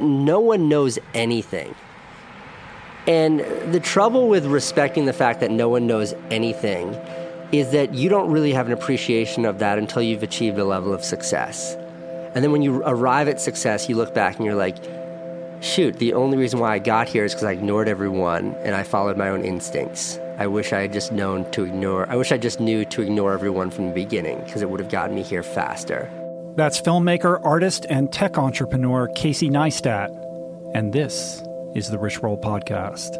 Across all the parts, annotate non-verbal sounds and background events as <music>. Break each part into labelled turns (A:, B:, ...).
A: No one knows anything. And the trouble with respecting the fact that no one knows anything is that you don't really have an appreciation of that until you've achieved a level of success. And then when you arrive at success, you look back and you're like, shoot, the only reason why I got here is because I ignored everyone and I followed my own instincts. I wish I had just known to ignore, I wish I just knew to ignore everyone from the beginning because it would have gotten me here faster.
B: That's filmmaker, artist, and tech entrepreneur Casey Neistat. And this is the Rich Roll Podcast.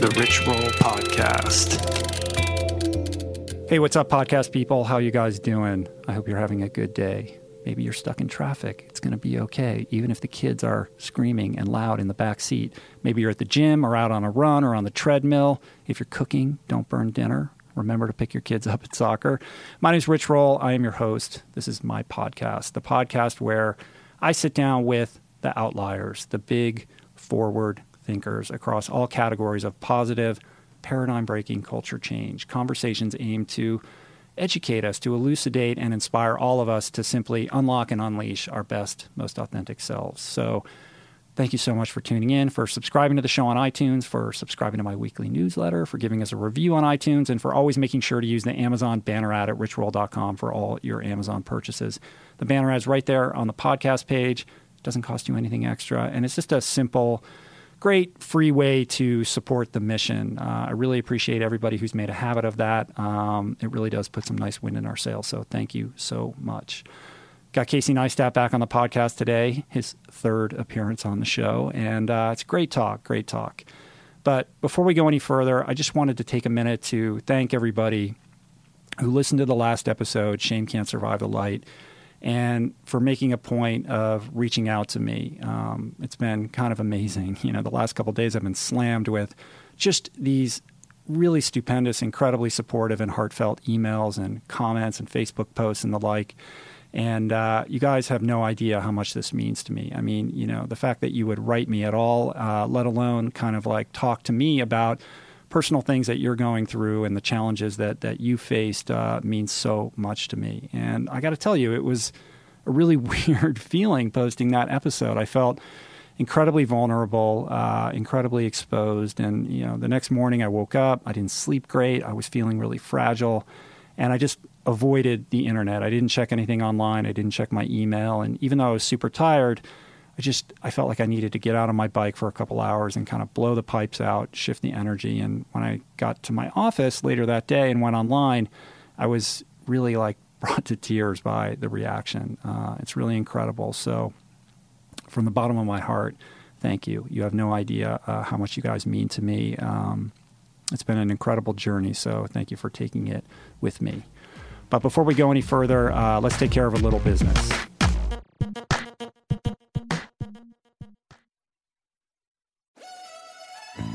B: The Rich Roll Podcast. Hey, what's up, podcast people? How you guys doing? I hope you're having a good day. Maybe you're stuck in traffic. It's going to be okay, even if the kids are screaming and loud in the back seat. Maybe you're at the gym or out on a run or on the treadmill. If you're cooking, don't burn dinner. Remember to pick your kids up at soccer. My name is Rich Roll. I am your host. This is my podcast, the podcast where I sit down with the outliers, the big forward thinkers across all categories of positive, paradigm breaking culture change. Conversations aimed to educate us, to elucidate and inspire all of us to simply unlock and unleash our best, most authentic selves. So, thank you so much for tuning in, for subscribing to the show on iTunes, for subscribing to my weekly newsletter, for giving us a review on iTunes, and for always making sure to use the Amazon banner ad at richroll.com for all your Amazon purchases. The banner ad is right there on the podcast page. It doesn't cost you anything extra, and it's just a simple, great free way to support the mission. Uh, I really appreciate everybody who's made a habit of that. Um, it really does put some nice wind in our sails. So thank you so much. Got Casey Neistat back on the podcast today, his third appearance on the show, and uh, it's great talk, great talk. But before we go any further, I just wanted to take a minute to thank everybody who listened to the last episode, Shame Can't Survive the Light and for making a point of reaching out to me. Um, it's been kind of amazing. <laughs> You know, the last couple days I've been slammed with just these really stupendous, incredibly supportive and heartfelt emails and comments and Facebook posts and the like. And uh, you guys have no idea how much this means to me. I mean, you know, the fact that you would write me at all, uh, let alone kind of like talk to me about personal things that you're going through and the challenges that that you faced uh, means so much to me. And I got to tell you, it was a really <laughs> weird feeling posting that episode. I felt incredibly vulnerable, uh, incredibly exposed, and you know, the next morning I woke up. I didn't sleep great. I was feeling really fragile, and I just avoided the internet. I didn't check anything online. I didn't check my email, and even though I was super tired. I just I felt like I needed to get out on my bike for a couple hours and kind of blow the pipes out, shift the energy. And when I got to my office later that day and went online, I was really like <laughs> brought to tears by the reaction. Uh, it's really incredible. So, from the bottom of my heart, thank you. You have no idea uh, how much you guys mean to me. Um, it's been an incredible journey. So, thank you for taking it with me. But before we go any further, uh, let's take care of a little business.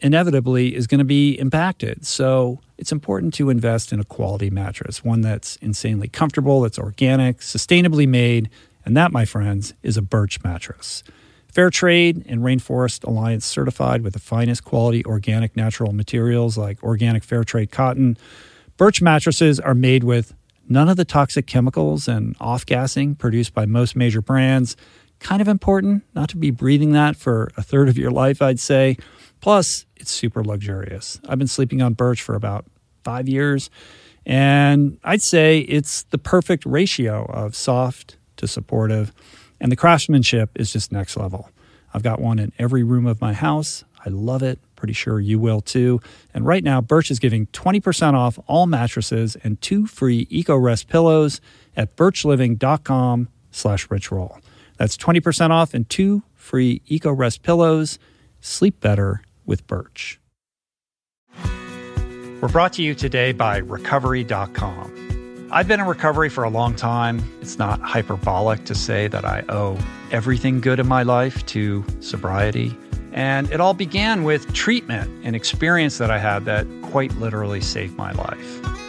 B: inevitably is going to be impacted. So it's important to invest in a quality mattress, one that's insanely comfortable, that's organic, sustainably made, and that, my friends, is a Birch mattress. Fair trade and Rainforest Alliance certified with the finest quality organic natural materials like organic fair trade cotton. Birch mattresses are made with none of the toxic chemicals and off gassing produced by most major brands. Kind of important not to be breathing that for a third of your life, I'd say. Plus, it's super luxurious. I've been sleeping on Birch for about five years, and I'd say it's the perfect ratio of soft to supportive, and the craftsmanship is just next level. I've got one in every room of my house. I love it. Pretty sure you will too. And right now, Birch is giving 20% off all mattresses and two free EcoRest pillows at birchliving.com slash richroll. That's 20% off and two free EcoRest pillows. Sleep better with Birch. We're brought to you today by Recovery.com. I've been in recovery for a long time. It's not hyperbolic to say that I owe everything good in my life to sobriety. And it all began with treatment, an experience that I had that quite literally saved my life.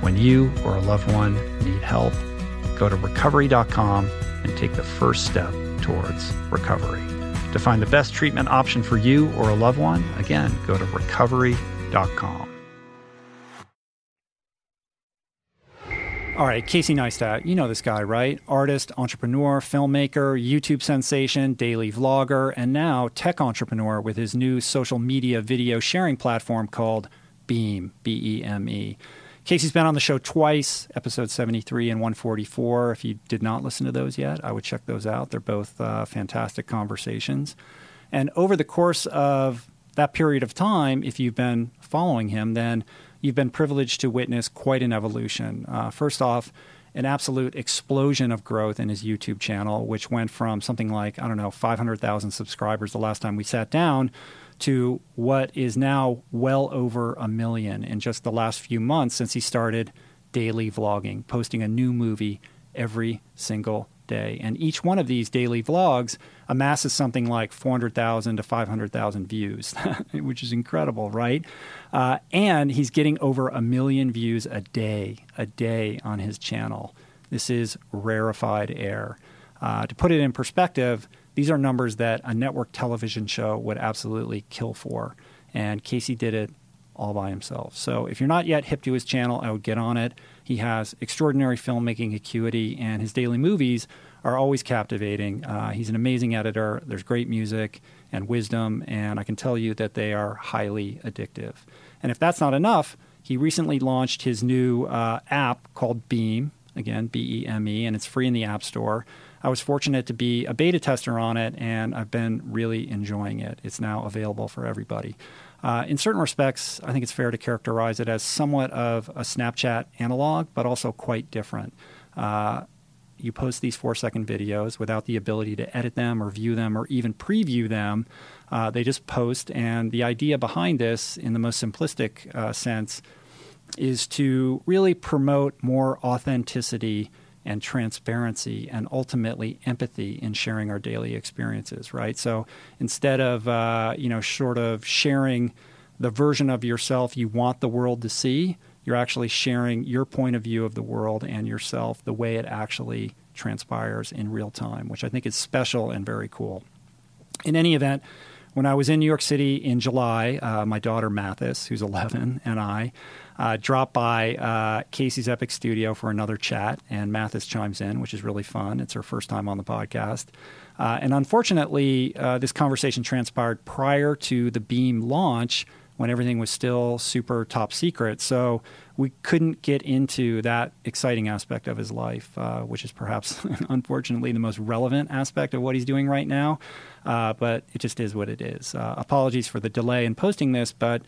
B: When you or a loved one need help, go to recovery.com and take the first step towards recovery. To find the best treatment option for you or a loved one, again, go to recovery.com. All right, Casey Neistat, you know this guy, right? Artist, entrepreneur, filmmaker, YouTube sensation, daily vlogger, and now tech entrepreneur with his new social media video sharing platform called Beme, B E M E. Casey's been on the show twice, episode 73 and 144. If you did not listen to those yet, I would check those out. They're both uh, fantastic conversations. And over the course of that period of time, if you've been following him, then you've been privileged to witness quite an evolution. Uh, first off, an absolute explosion of growth in his YouTube channel, which went from something like, I don't know, 500,000 subscribers the last time we sat down to what is now well over a million in just the last few months since he started daily vlogging, posting a new movie every single day. And each one of these daily vlogs amasses something like 400,000 to 500,000 views, <laughs> which is incredible, right? Uh, and he's getting over a million views a day, a day on his channel. This is rarefied air. Uh, to put it in perspective, these are numbers that a network television show would absolutely kill for. And Casey did it all by himself. So if you're not yet hip to his channel, I would get on it. He has extraordinary filmmaking acuity, and his daily movies are always captivating. Uh, he's an amazing editor. There's great music and wisdom, and I can tell you that they are highly addictive. And if that's not enough, he recently launched his new uh, app called Beme, again, B E M E, and it's free in the App Store. I was fortunate to be a beta tester on it, and I've been really enjoying it. It's now available for everybody. Uh, in certain respects, I think it's fair to characterize it as somewhat of a Snapchat analog, but also quite different. Uh, you post these four second videos without the ability to edit them or view them or even preview them. Uh, they just post, and the idea behind this, in the most simplistic uh, sense, is to really promote more authenticity and transparency and ultimately empathy in sharing our daily experiences right? So instead of uh, you know sort of sharing the version of yourself you want the world to see you're actually sharing your point of view of the world and yourself the way it actually transpires in real time which i think is special and very cool. In any event when I was in New York City in July, uh, my daughter Mathis, who's 11, and I uh, dropped by uh, Casey's Epic Studio for another chat, and Mathis chimes in, which is really fun. It's her first time on the podcast. Uh, and unfortunately, uh, this conversation transpired prior to the Beme launch when everything was still super top secret. So we couldn't get into that exciting aspect of his life, uh, which is perhaps, <laughs> unfortunately, the most relevant aspect of what he's doing right now. Uh, but it just is what it is. Uh, apologies for the delay in posting this, but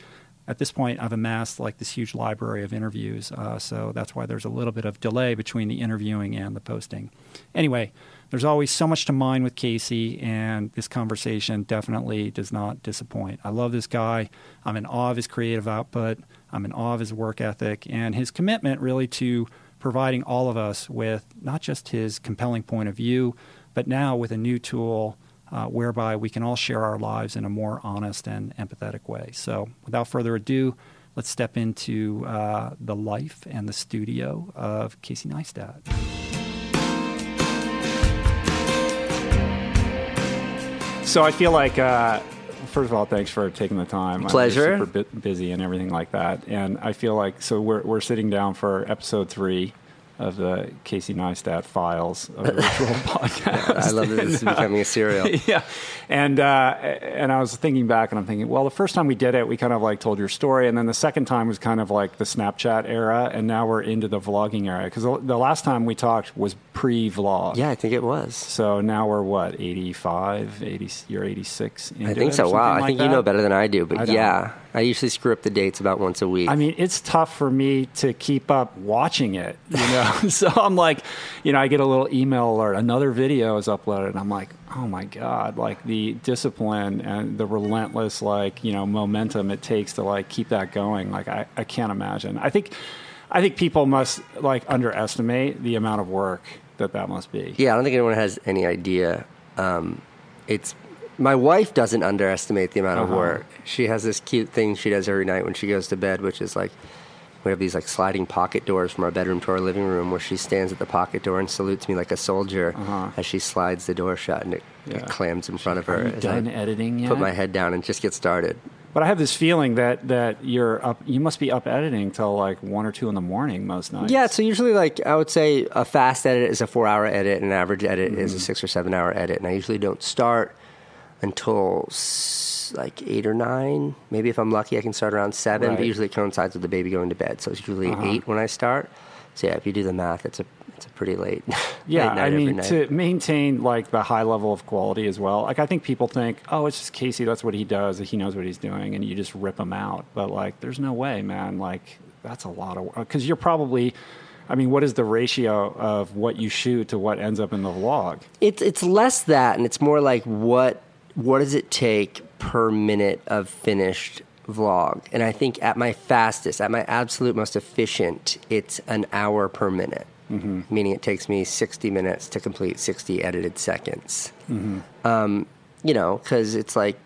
B: at this point, I've amassed like this huge library of interviews. Uh, so that's why there's a little bit of delay between the interviewing and the posting. Anyway, there's always so much to mine with Casey, and this conversation definitely does not disappoint. I love this guy. I'm in awe of his creative output. I'm in awe of his work ethic and his commitment really to providing all of us with not just his compelling point of view, but now with a new tool uh, whereby we can all share our lives in a more honest and empathetic way. So, without further ado, let's step into uh, the life and the studio of Casey Neistat.
C: So I feel like, uh, first of all, thanks for taking the time.
A: Pleasure.
C: I'm super bu- busy and everything like that, and I feel like so we're we're sitting down for episode three of the Casey Neistat files of the Rich Roll <laughs> podcast.
A: I love that this is becoming a serial. <laughs>
C: yeah, and uh, and I was thinking back, and I'm thinking, well, the first time we did it, we kind of like told your story, and then the second time was kind of like the Snapchat era, and now we're into the vlogging era because the, the last time we talked was pre-vlog.
A: Yeah, I think it was.
C: So now we're what 85, 80, you're 86.
A: I think so. Wow, I think you know better than I do, but
C: I
A: yeah, I usually screw up the dates about once a week.
C: I mean, it's tough for me to keep up watching it, you know. <laughs> so I'm like, you know, I get a little email alert, another video is uploaded, and I'm like, oh my god, like the discipline and the relentless, like you know, momentum it takes to like keep that going. Like I, I can't imagine. I think, I think people must like underestimate the amount of work that that must be.
A: yeah, I don't think anyone has any idea. Um, it's my wife doesn't underestimate the amount of
C: Uh-huh.
A: work. She has this cute thing she does every night when she goes to bed, which is like we have these like sliding pocket doors from our bedroom to our living room, where she stands at the pocket door and salutes me like a soldier
C: Uh-huh.
A: as she slides the door shut and it, it clams in front of her.
C: Are you done
A: I
C: editing yet?
A: Put my head down and just get started.
C: But I have this feeling that that you're up. You must be up editing till like one or two in the morning most nights.
A: Yeah, so usually like I would say a fast edit is a four hour edit, and an average edit is a
C: Mm-hmm.
A: six or seven hour edit. And I usually don't start until s- like eight or nine. Maybe if I'm lucky, I can start around seven. But usually it coincides with the baby going to bed, so it's usually
C: Uh-huh.
A: eight when I start. So yeah, if you do the math, it's a it's a pretty late. <laughs>
C: Yeah,
A: late night
C: I
A: every
C: mean to maintain like the high level of quality as well. Like I think people think, oh, it's just Casey. That's what he does. He knows what he's doing, and you just rip him out. But like, there's no way, man. Like that's a lot of work because you're probably. I mean, what is the ratio of what you shoot to what ends up in the vlog?
A: It's it's less that, and it's more like what what does it take per minute of finished vlog? And I think at my fastest, at my absolute most efficient, it's an hour per minute. Meaning it takes me sixty minutes to complete sixty edited seconds. Um, you know, because it's like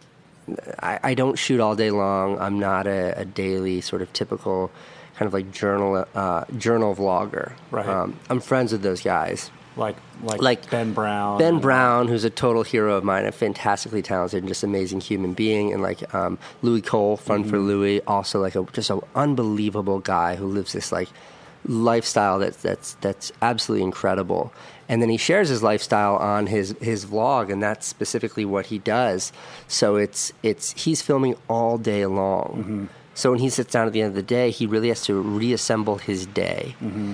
A: I, I don't shoot all day long. I'm not a, a daily sort of typical kind of like journal uh, journal vlogger.
C: Right.
A: Um, I'm friends with those guys.
C: Like like,
A: Like
C: Ben Brown.
A: Ben
C: uh,
A: Brown, who's a total hero of mine, a fantastically talented and just amazing human being, and like um, Louis Cole, Fun for mm-hmm. Louis, also like a just an unbelievable guy who lives this like lifestyle that's that's that's absolutely incredible. And then he shares his lifestyle on his his vlog, and that's specifically what he does. So it's it's he's filming all day long. Mm-hmm. So when he sits down at the end of the day, he really has to reassemble his day mm-hmm.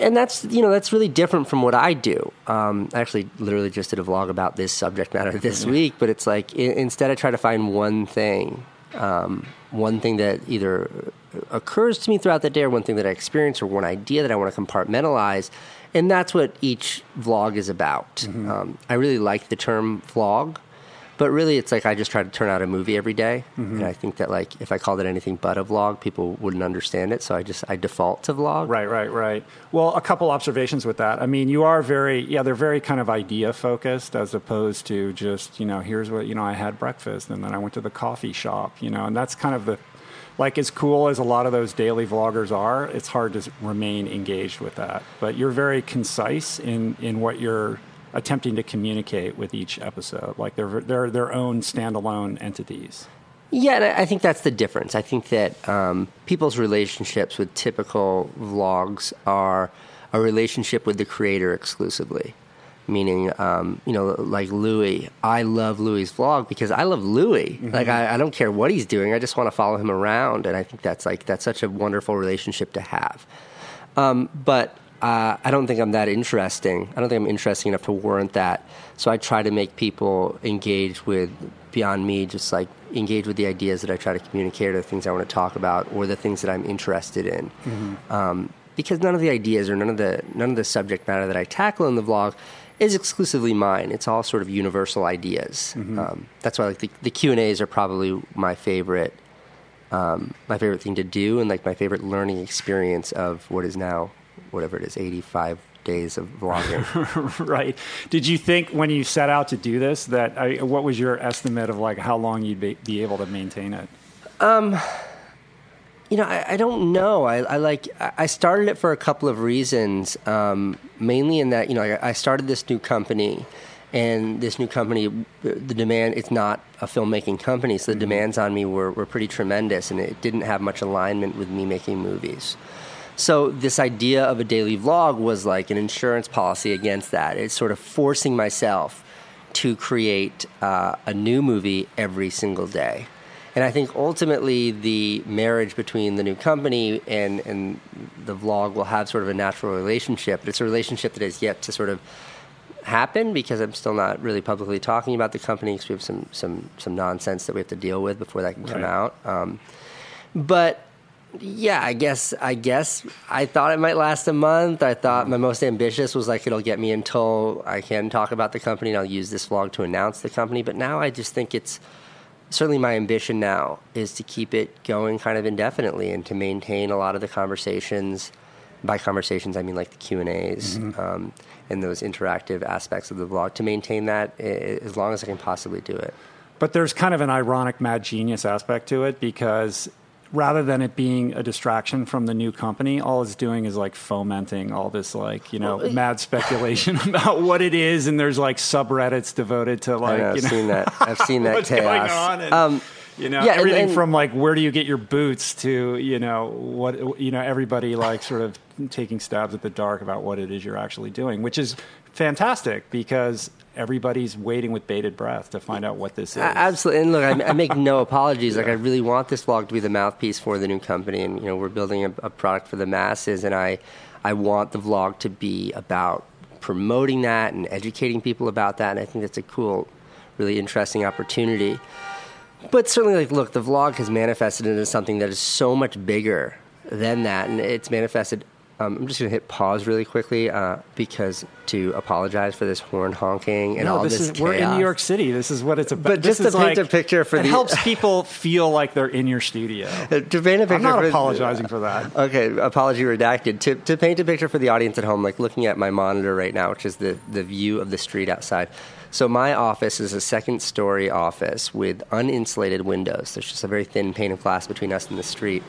A: And that's you know that's really different from what I do. Um, I actually literally just did a vlog about this subject matter <laughs> this week, but it's like i- instead I try to find one thing um, one thing that either occurs to me throughout the day, or one thing that I experience, or one idea that I want to compartmentalize. And that's what each vlog is about.
B: Mm-hmm.
A: Um, I really like the term vlog, but really it's like I just try to turn out a movie every day.
B: Mm-hmm.
A: And I think that like if I called it anything but a vlog, people wouldn't understand it. So I just I default to vlog.
B: Right, right, right. Well, a couple observations with that. I mean, you are very, yeah, they're very kind of idea focused as opposed to just, you know, here's what, you know, I had breakfast and then I went to the coffee shop, you know, and that's kind of the, like as cool as a lot of those daily vloggers are, it's hard to remain engaged with that. But you're very concise in, in what you're attempting to communicate with each episode. Like they're, they're their own standalone entities.
A: Yeah, and I think that's the difference. I think that um, people's relationships with typical vlogs are a relationship with the creator exclusively. Meaning, um, you know, like Louis. I love Louis's vlog because I love Louis. Like, I, I don't care what he's doing. I just want to follow him around, and I think that's like that's such a wonderful relationship to have. Um, but uh, I don't think I'm that interesting. I don't think I'm interesting enough to warrant that. So I try to make people engage with beyond me, just like engage with the ideas that I try to communicate, or the things I want to talk about, or the things that I'm interested in. Um, because none of the ideas or none of the none of the subject matter that I tackle in the vlog is exclusively mine. It's all sort of universal ideas. Um, that's why like the, the Q and A's are probably my favorite um, my favorite thing to do and like my favorite learning experience of what is now whatever it is 85 days of vlogging <laughs>
B: right. Did you think when you set out to do this that I, what was your estimate of like how long you'd be, be able to maintain it?
A: Um, you know I, I don't know I, I like I I started it for a couple of reasons um, mainly in that you know I, I started this new company and this new company the demand it's not a filmmaking company so the mm-hmm. demands on me were, were pretty tremendous and it didn't have much alignment with me making movies So this idea of a daily vlog was like an insurance policy against that. It's sort of forcing myself to create uh, a new movie every single day. And I think ultimately the marriage between the new company and, and the vlog will have sort of a natural relationship. But it's a relationship that is yet to sort of happen because I'm still not really publicly talking about the company because we have some, some, some nonsense that we have to deal with before that can come
B: Right.
A: out. Um, but yeah, I guess I guess I thought it might last a month. I thought my most ambitious was like it'll get me until I can talk about the company and I'll use this vlog to announce the company. But now I just think it's certainly my ambition now is to keep it going kind of indefinitely and to maintain a lot of the conversations. By conversations, I mean like the Q and A's um, and those interactive aspects of the vlog. To maintain that as long as I can possibly do it.
B: But there's kind of an ironic mad genius aspect to it because rather than it being a distraction from the new company, all it's doing is like fomenting all this like, you know,
A: Well,
B: mad speculation <laughs> about what it is and there's like subreddits devoted to
A: I
B: like,
A: know, I've
B: you know,
A: seen that. I've seen that <laughs>
B: what's
A: chaos.
B: going on and,
A: Um,
B: you know,
A: yeah, and-
B: everything
A: and-
B: from like where do you get your boots to, you know, what you know, everybody like sort of taking stabs at the dark about what it is you're actually doing, which is fantastic because everybody's waiting with bated breath to find out what this is.
A: Absolutely, and look, I, I make no <laughs> apologies. Like, I really want this vlog to be the mouthpiece for the new company, and you know, we're building a, a product for the masses, and I, I want the vlog to be about promoting that and educating people about that, and I think that's a cool, really interesting opportunity. But certainly, like, look, the vlog has manifested into something that is so much bigger than that, and it's manifested. Um, I'm just going to hit pause really quickly uh, because to apologize for this horn honking and
B: no,
A: all
B: this,
A: this.
B: is we're in. New York City. This is what it's about.
A: But
B: This
A: just to
B: is
A: paint
B: like-
A: a picture for the
B: it
A: the-
B: helps <laughs> people feel like they're in your studio.
A: Uh, to paint a picture
B: I'm not
A: for-
B: apologizing for that. <laughs>
A: Okay, apology redacted. To, to paint a picture for the audience at home, like looking at my monitor right now, which is the, the view of the street outside. So my office is a second story office with uninsulated windows. There's just a very thin pane of glass between us and the street.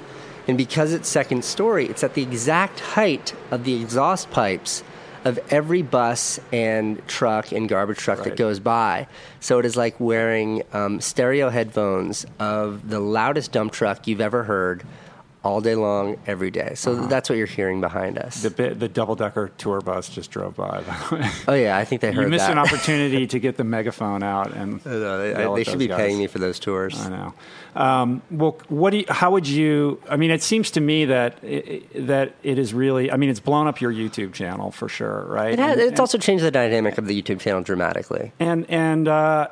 A: And because it's second story, it's at the exact height of the exhaust pipes of every bus and truck and garbage truck that goes by. So it is like wearing um, stereo headphones of the loudest dump truck you've ever heard all day long, every day. So that's what you're hearing behind us.
B: The bit, the double decker tour bus just drove by. by the way.
A: oh yeah, I think they heard
B: you missed
A: that.
B: an <laughs> opportunity to get the megaphone out and. <laughs>
A: No, they,
B: yell
A: they should be
B: guys.
A: paying me for those tours.
B: I know. Um, well, what do you, how would you? I mean, it seems to me that it, that it is really. I mean, it's blown up your YouTube channel for sure, right?
A: It has,
B: And-
A: it's also changed the dynamic of the YouTube channel dramatically.
B: and and uh,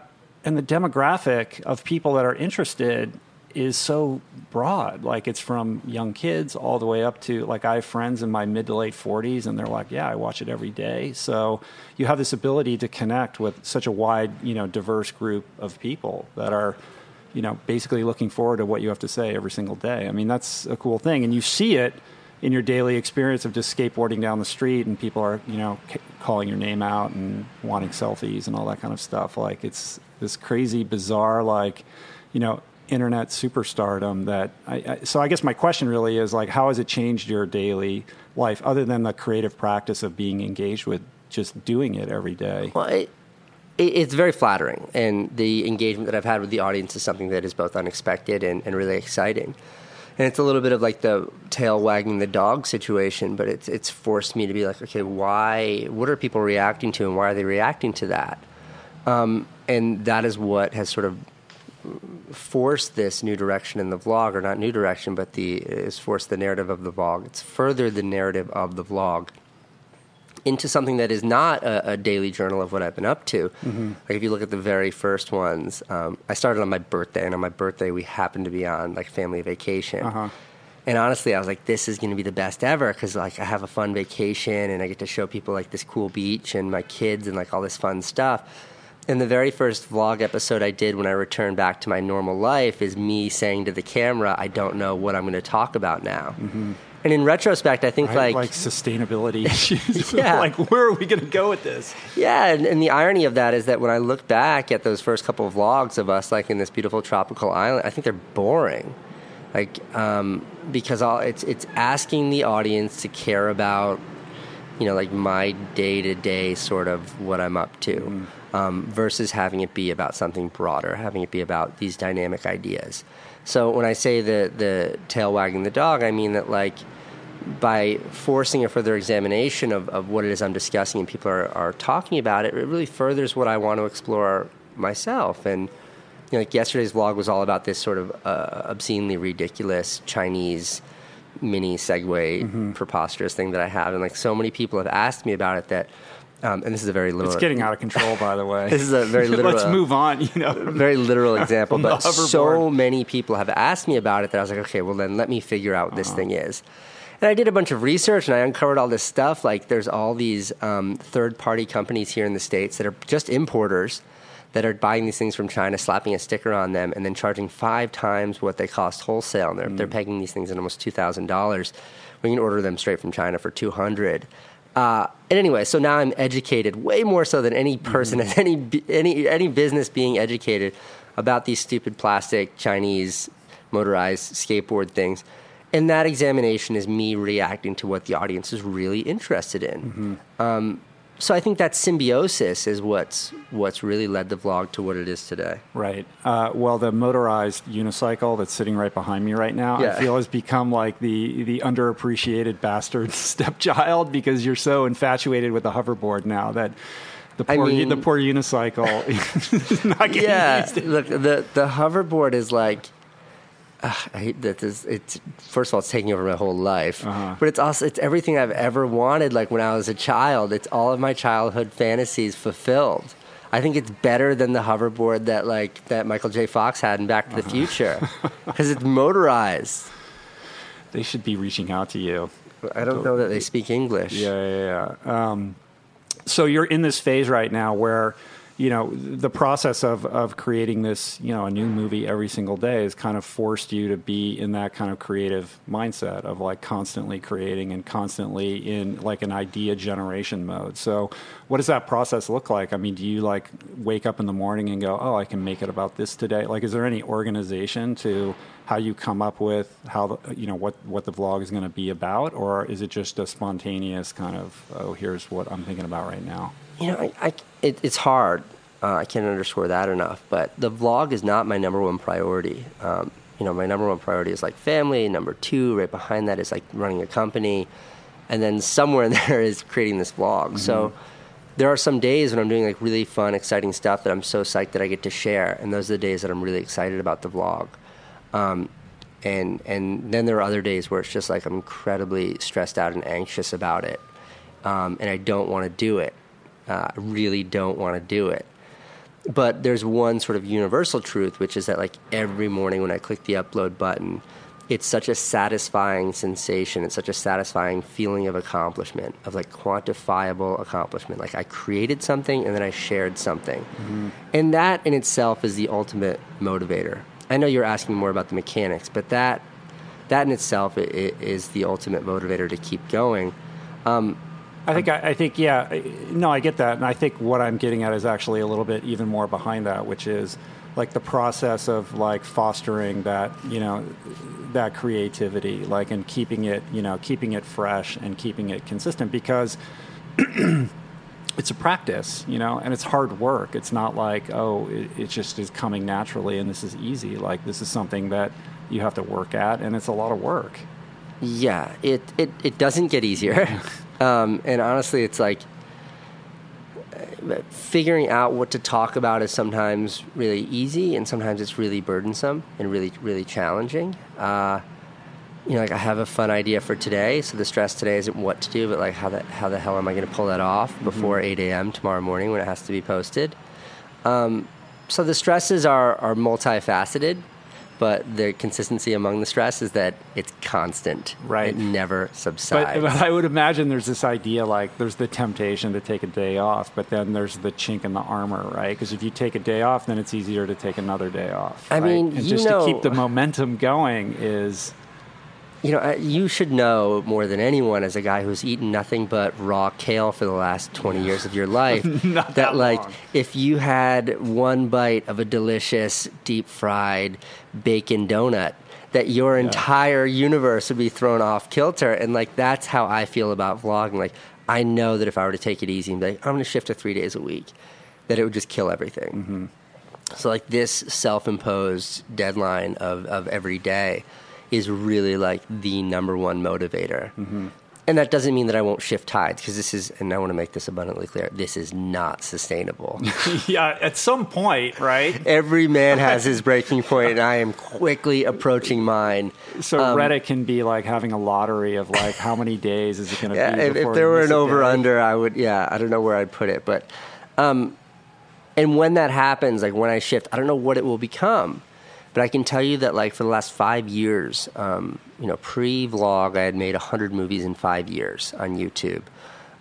B: and the demographic of people that are interested is so broad. Like it's from young kids all the way up to like I have friends in my mid to late 40s and they're like, "Yeah, I watch it every day." So you have this ability to connect with such a wide, you know, diverse group of people that are you know, basically looking forward to what you have to say every single day. I mean, that's a cool thing and you see it in your daily experience of just skateboarding down the street and people are, you know, c- calling your name out and wanting selfies and all that kind of stuff. Like it's this crazy bizarre like, you know, internet superstardom that I, I, so I guess my question really is like how has it changed your daily life other than the creative practice of being engaged with just doing it every day?
A: Well it, it, it's very flattering and the engagement that I've had with the audience is something that is both unexpected and, and really exciting. And it's a little bit of like the tail wagging the dog situation but it's it's forced me to be like okay why what are people reacting to and why are they reacting to that? Um, and that is what has sort of forced this new direction in the vlog, or not new direction, but the is forced the narrative of the vlog. It's furthered the narrative of the vlog into something that is not a, a daily journal of what I've been up to. Mm-hmm. Like if you look at the very first ones, um, I started on my birthday, and on my birthday we happened to be on like family vacation. Uh-huh. And honestly, I was like, "This is going to be the best ever" because like I have a fun vacation, and I get to show people like this cool beach and my kids and like all this fun stuff in the very first vlog episode I did when I returned back to my normal life is me saying to the camera, I don't know what I'm going to talk about now. Mm-hmm. And in retrospect, I think
B: right,
A: like
B: like sustainability <laughs> issues. <laughs> yeah, like where are we going to go with this?
A: Yeah, and, and, the irony of that is that when I look back at those first couple of vlogs of us, like in this beautiful tropical island, I think they're boring. Like um, because all, it's it's asking the audience to care about, you know, like my day to day sort of what I'm up to. Mm um, versus having it be about something broader, having it be about these dynamic ideas. So when I say the the tail wagging the dog, I mean that like by forcing a further examination of, of what it is I'm discussing and people are, are talking about it, it really furthers what I want to explore myself. And you know, like yesterday's vlog was all about this sort of uh, obscenely ridiculous Chinese mini Segway mm-hmm. preposterous thing that I have, and like so many people have asked me about it that um, and this is a very literal.
B: It's getting out of control, by the way. <laughs>
A: this is a very <laughs> literal.
B: Let's move on. You know, <laughs>
A: very literal example. but so many people have asked me about it that I was like, okay, well then let me figure out what this uh-huh. thing is. And I did a bunch of research and I uncovered all this stuff. Like there's all these um, third-party companies here in the states that are just importers that are buying these things from China, slapping a sticker on them, and then charging five times what they cost wholesale. And they're, mm. they're pegging these things at almost two thousand dollars. We can order them straight from China for two hundred. Uh, and anyway, so now I'm educated way more so than any person, mm-hmm. <laughs> any any any business being educated about these stupid plastic Chinese motorized skateboard things. And that examination is me reacting to what the audience is really interested in. Mm-hmm. Um, so I think that symbiosis is what's what's really led the vlog to what it is today.
B: Right. Uh, well, the motorized unicycle that's sitting right behind me right now, yeah. I feel has become like the the underappreciated bastard <laughs> stepchild because you're so infatuated with the hoverboard now that. The poor, I mean, the poor unicycle <laughs> not getting
A: yeah, used. Look, the the hoverboard is like uh, I hate that this. It's first of all, it's taking over my whole life, uh-huh. but it's also it's everything I've ever wanted. Like when I was a child, it's all of my childhood fantasies fulfilled. I think it's better than the hoverboard that like that Michael J. Fox had in Back to the uh-huh. Future <laughs> because it's motorized.
B: They should be reaching out to you.
A: I don't know that they speak English.
B: Yeah, yeah, yeah. Um, so you're in this phase right now where you know the process of of creating this you know a new movie every single day has kind of forced you to be in that kind of creative mindset of like constantly creating and constantly in like an idea generation mode. So what does that process look like? I mean do you like wake up in the morning and go oh i can make it about this today. Like is there any organization to how you come up with how the, you know what what the vlog is going to be about or is it just a spontaneous kind of oh here's what i'm thinking about right now
A: you know, I, I it, it's hard. Uh, I can't underscore that enough. But the vlog is not my number one priority. Um, you know, my number one priority is like family. Number two, right behind that, is like running a company, and then somewhere <laughs> in there is creating this vlog. Mm-hmm. So there are some days when I'm doing like really fun, exciting stuff that I'm so psyched that I get to share, and those are the days that I'm really excited about the vlog. Um, and and then there are other days where it's just like I'm incredibly stressed out and anxious about it, um, and I don't want to do it. Uh, I really don't want to do it. but there's one sort of universal truth, which is that like every morning when I click the upload button, it's such a satisfying sensation. It's such a satisfying feeling of accomplishment, of like quantifiable accomplishment. Like I created something and then I shared something. Mm-hmm. And that in itself is the ultimate motivator. I know you're asking more about the mechanics, but that that in itself is the ultimate motivator to keep going. Um,
B: I think I, I, think yeah no I get that and I think what I'm getting at is actually a little bit even more behind that which is like the process of like fostering that you know that creativity like and keeping it you know keeping it fresh and keeping it consistent because <clears throat> it's a practice you know and it's hard work. It's not like oh it, it just is coming naturally and this is easy. Like this is something that you have to work at and it's a lot of work.
A: Yeah it it, it doesn't get easier. <laughs> Um, and honestly it's like figuring out what to talk about is sometimes really easy and sometimes it's really burdensome and really really challenging. Uh, you know like i have a fun idea for today so the stress today isn't what to do but like how the, how the hell am i going to pull that off mm-hmm. before mm-hmm. 8 a.m tomorrow morning when it has to be posted um, so the stresses are, are multifaceted but the consistency among the stress is that it's constant.
B: Right.
A: It never subsides.
B: But, but, I would imagine there's this idea like there's the temptation to take a day off, but then there's the chink in the armor, right? Because if you take a day off, then it's easier to take another day off.
A: I
B: right?
A: mean,
B: and just
A: know,
B: to keep the momentum going is
A: you know, you should know more than anyone as a guy who's eaten nothing but raw kale for the last 20 years of your <laughs> life
B: that,
A: that like if you had one bite of a delicious deep fried bacon donut that your yeah. entire universe would be thrown off kilter and like that's how I feel about vlogging like I know that if I were to take it easy and be like I'm going to shift to 3 days a week that it would just kill everything.
B: Mm-hmm.
A: So like this self-imposed deadline of of every day is really like the number one motivator.
B: Mm-hmm.
A: And that doesn't mean that I won't shift tides because this is, and I want to make this abundantly clear, this is not sustainable. <laughs>
B: yeah, at some point, right?
A: Every man <laughs> has his breaking point, and I am quickly approaching mine.
B: So um, Reddit can be like having a lottery of like how many days is it going to
A: yeah,
B: be?
A: If, if there were an over under, I would, yeah, I don't know where I'd put it, but, um, and when that happens, like when I shift, I don't know what it will become. But I can tell you that, like, for the last five years, um, you know, pre vlog, I had made 100 movies in five years on YouTube.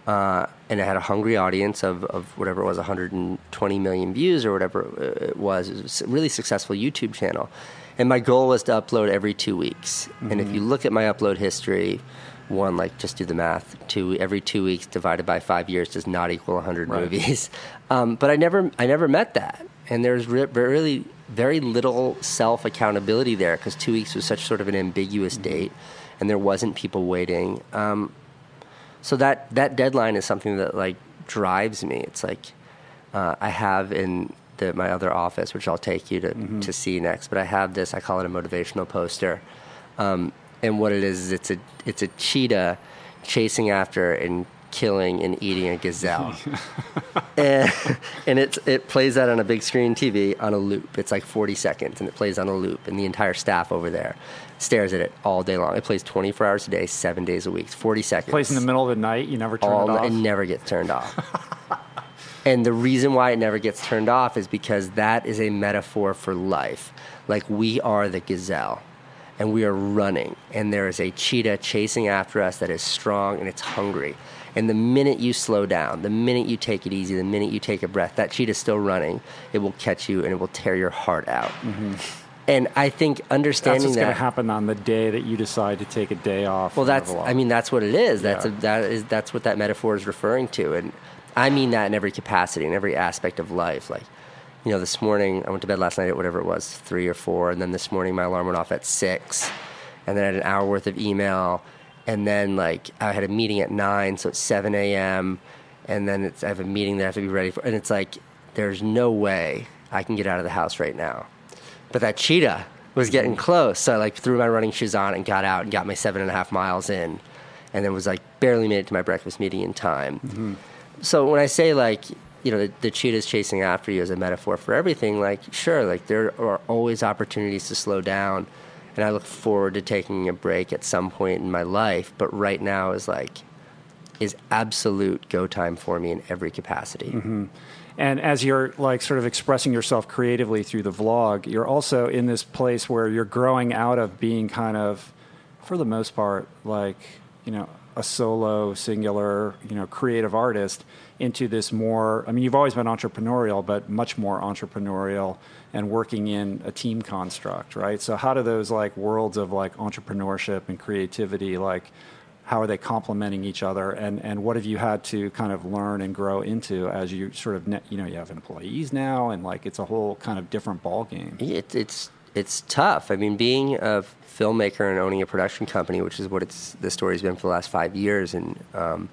A: Uh, and I had a hungry audience of, of whatever it was, 120 million views or whatever it was. It was a really successful YouTube channel. And my goal was to upload every two weeks. Mm-hmm. And if you mm-hmm. look at my upload history, one, like, just do the math. Two, every two weeks divided by five years does not equal 100 right. movies. <laughs> Um, but I never, I never met that. And there's re- really very little self accountability there because two weeks was such sort of an ambiguous mm-hmm. date, and there wasn't people waiting. Um, so that that deadline is something that like drives me. It's like uh, I have in the, my other office, which I'll take you to mm-hmm. to see next. But I have this. I call it a motivational poster, um, and what it is is it's a it's a cheetah chasing after and killing and eating a gazelle. <laughs> <laughs> and and it, it plays that on a big screen TV on a loop. It's like 40 seconds and it plays on a loop. And the entire staff over there stares at it all day long. It plays 24 hours a day, seven days a week, 40 seconds. It
B: plays in the middle of the night. You never turn all, it off.
A: It never gets turned off. <laughs> and the reason why it never gets turned off is because that is a metaphor for life. Like we are the gazelle and we are running, and there is a cheetah chasing after us that is strong and it's hungry. And the minute you slow down, the minute you take it easy, the minute you take a breath, that cheetah's still running. It will catch you and it will tear your heart out.
B: Mm-hmm.
A: And I think understanding
B: that's
A: what's
B: going to happen on the day that you decide to take a day off.
A: Well, that's I mean that's what it is. That's yeah. a, that is that's what that metaphor is referring to, and I mean that in every capacity, in every aspect of life. Like, you know, this morning I went to bed last night at whatever it was, three or four, and then this morning my alarm went off at six, and then I had an hour worth of email and then like I had a meeting at nine, so it's seven a.m. And then it's I have a meeting that I have to be ready for, and it's like there's no way I can get out of the house right now. But that cheetah was getting mm-hmm. close, so I like threw my running shoes on and got out and got my seven and a half miles in, and then was like barely made it to my breakfast meeting in time.
B: Mm-hmm.
A: So when I say like you know the, the cheetah's chasing after you as a metaphor for everything, like sure, like there are always opportunities to slow down and I look forward to taking a break at some point in my life. But right now is like, is absolute go time for me in every capacity.
C: Mm-hmm. And as you're like sort of expressing yourself creatively through the vlog, you're also in this place where you're growing out of being kind of, for the most part, like, you know, a solo, singular, you know, creative artist into this more, I mean, you've always been entrepreneurial, but much more entrepreneurial and working in a team construct, right? So how do those like worlds of like entrepreneurship and creativity, like, how are they complementing each other? And, and what have you had to kind of learn and grow into as you sort of you know you have employees now and like it's a whole kind of different ball game
A: it, it's it's tough. I mean being a filmmaker and owning a production company which is what it's the story's been for the last five years and um,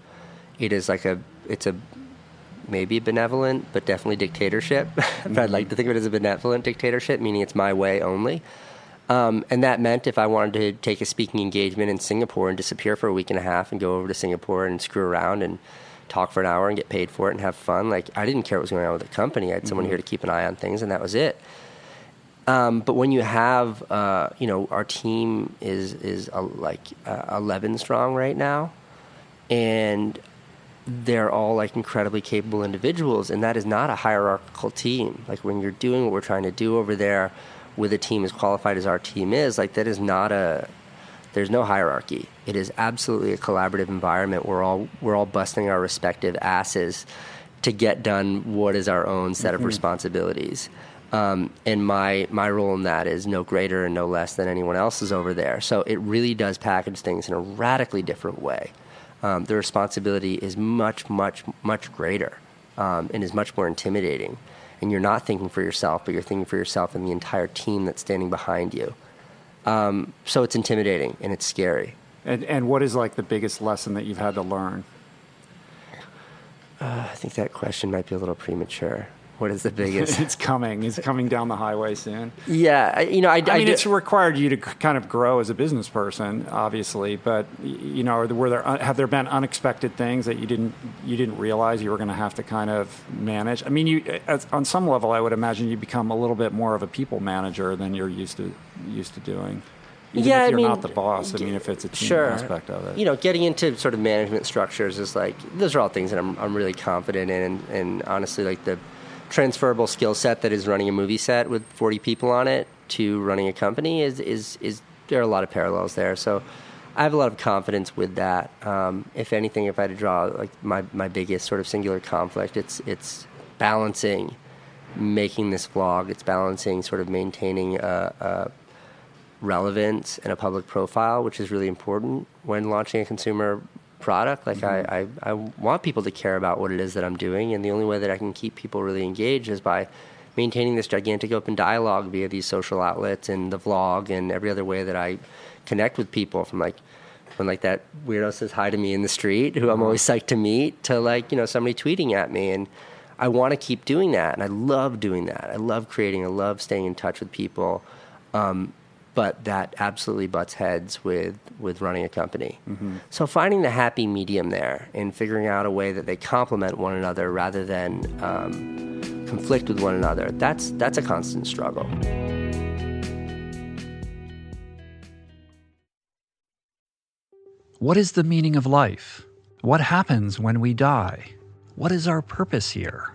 A: it is like a it's a maybe benevolent but definitely dictatorship <laughs> mm-hmm. i'd like to think of it as a benevolent dictatorship meaning it's my way only um, and that meant if I wanted to take a speaking engagement in Singapore and disappear for a week and a half and go over to Singapore and screw around and talk for an hour and get paid for it and have fun, like I didn't care what was going on with the company. I had mm-hmm. someone here to keep an eye on things, and that was it. Um, but when you have, uh, you know, our team is is uh, like uh, eleven strong right now, and they're all like incredibly capable individuals, and that is not a hierarchical team. Like when you're doing what we're trying to do over there with a team as qualified as our team is, like that is not a there's no hierarchy. It is absolutely a collaborative environment. We're all we're all busting our respective asses to get done what is our own set mm-hmm. of responsibilities. Um, and my my role in that is no greater and no less than anyone else's over there. So it really does package things in a radically different way. Um, the responsibility is much much much greater um, and is much more intimidating and you're not thinking for yourself, but you're thinking for yourself and the entire team that's standing behind you. Um, so it's intimidating and it's scary.
C: And, and what is like the biggest lesson that you've had to learn?
A: Uh, I think that question might be a little premature. What is the <laughs> biggest?
C: it's coming. It's coming down the highway soon.
A: Yeah, you know, I,
C: I, I mean, it's required you to kind of grow as a business person, obviously. But you know, were there have there been unexpected things that you didn't you didn't realize you were going to have to kind of manage? I mean, you as, on some level, I would imagine you become a little bit more of a people manager than you're used to used to doing. Even
A: yeah,
C: if you're
A: I mean,
C: not the boss. I mean, if it's a team
A: sure.
C: aspect of it.
A: You know, getting into sort of management structures is like those are all things that I'm I'm really confident in, and, and honestly, like the transferable skill set that is running a movie set with 40 people on it to running a company is is is there are a lot of parallels there. So I have a lot of confidence with that. Um, if anything, if I had to draw like my, my biggest sort of singular conflict, it's it's balancing making this vlog. It's balancing sort of maintaining a, a relevance and a public profile, which is really important when launching a consumer product. Like mm-hmm. I, I, I want people to care about what it is that I'm doing, and the only way that I can keep people really engaged is by maintaining this gigantic open dialogue via these social outlets and the vlog and every other way that I connect with people from like when like that weirdo says hi to me in the street who I'm mm-hmm. always psyched to meet to like you know somebody tweeting at me and I want to keep doing that and I love doing that I love creating I love staying in touch with people um, but that absolutely butts heads with with running a company. Mm-hmm. So finding the happy medium there and figuring out a way that they complement one another rather than um, conflict with one another. That's that's a constant struggle.
B: What is the meaning of life? What happens when we die? What is our purpose here?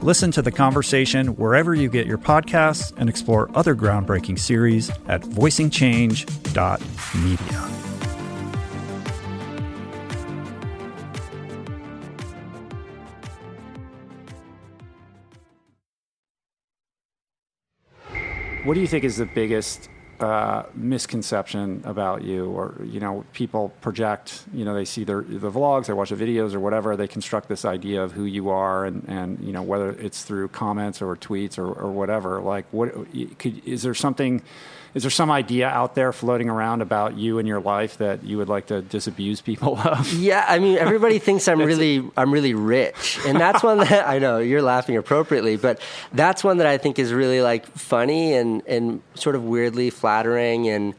B: Listen to the conversation wherever you get your podcasts and explore other groundbreaking series at voicingchange.media.
C: What do you think is the biggest uh, misconception about you, or you know, people project. You know, they see their the vlogs, they watch the videos, or whatever. They construct this idea of who you are, and and you know, whether it's through comments or tweets or, or whatever. Like, what could is there something? Is there some idea out there floating around about you and your life that you would like to disabuse people <laughs> of?
A: Yeah, I mean, everybody thinks I'm really, I'm really rich, and that's one that I know you're laughing appropriately, but that's one that I think is really like funny and and sort of weirdly flattering, and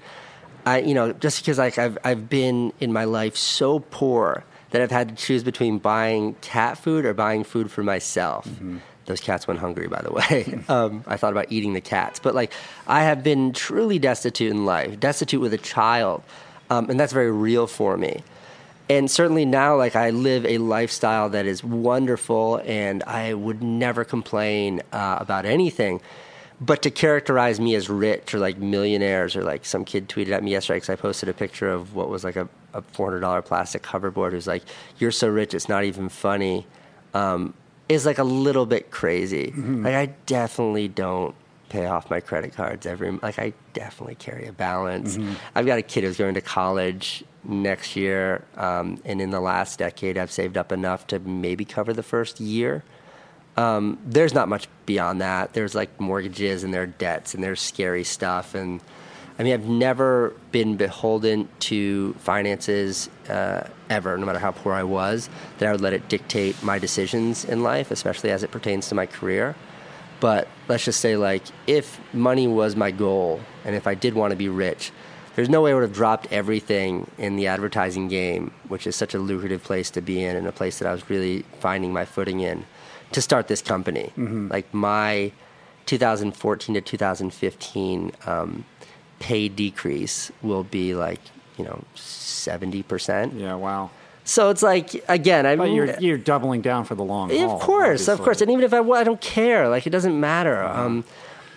A: I, you know, just because like I've I've been in my life so poor that I've had to choose between buying cat food or buying food for myself. Mm-hmm those cats went hungry by the way. <laughs> <laughs> Um, i thought about eating the cats but like i have been truly destitute in life destitute with a child um, and that's very real for me. And certainly now like i live a lifestyle that is wonderful and i would never complain uh, about anything. But to characterize me as rich or like millionaires or like some kid tweeted at me yesterday because i posted a picture of what was like a, a $400 plastic hoverboard. Who's like you're so rich it's not even funny. Um, is like a little bit crazy. Mm-hmm. Like I definitely don't pay off my credit cards every like I definitely carry a balance. Mm-hmm. I've got a kid who's going to college next year, um, and in the last decade, I've saved up enough to maybe cover the first year. Um, there's not much beyond that. There's like mortgages and there are debts and there's scary stuff and I mean, I've never been beholden to finances uh, ever, no matter how poor I was, that I would let it dictate my decisions in life, especially as it pertains to my career. But let's just say, like, if money was my goal and if I did want to be rich, there's no way I would have dropped everything in the advertising game, which is such a lucrative place to be in and a place that I was really finding my footing in, to start this company. Mm-hmm. Like, my 2014 to 2015, um, pay decrease will be like you know seventy percent.
C: Yeah, wow.
A: So it's like again, I
C: mean, you're you're doubling down for the long haul.
A: Of course, obviously. of course, and even if I, I don't care, like it doesn't matter. Uh-huh. Um,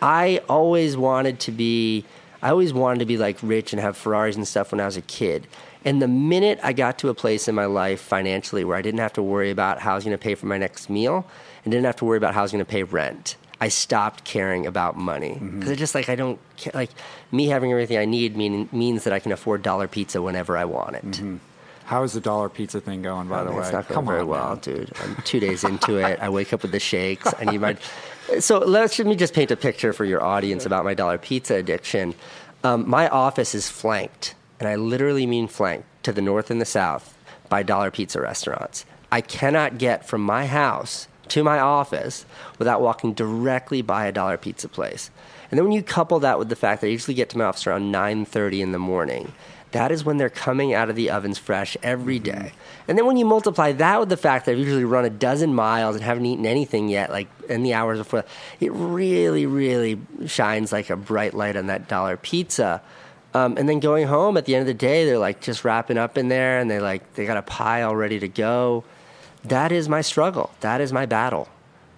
A: I always wanted to be, I always wanted to be like rich and have Ferraris and stuff when I was a kid. And the minute I got to a place in my life financially where I didn't have to worry about how I was going to pay for my next meal and didn't have to worry about how I was going to pay rent, I stopped caring about money because mm-hmm. it's just like I don't care. Like me having everything I need mean, means that I can afford dollar pizza whenever I want it. Mm-hmm.
C: How is the dollar pizza thing going, by oh, the way?
A: It's not going Come very on, well, man. dude. I'm two days into it. I wake up with the shakes. I need my. <laughs> So let's let me just paint a picture for your audience about my dollar pizza addiction. Um, my office is flanked, and I literally mean flanked to the north and the south by dollar pizza restaurants. I cannot get from my house to my office without walking directly by a dollar pizza place. And then when you couple that with the fact that I usually get to my office around 9:30 in the morning, that is when they're coming out of the ovens fresh every mm-hmm. And then when you multiply that with the fact that I've usually run a dozen miles and haven't eaten anything yet, like in the hours before, it really, really shines like a bright light on that dollar pizza. Um, and then going home at the end of the day, they're like just wrapping up in there, and they like they got a pie all ready to go that is my struggle. That is my battle.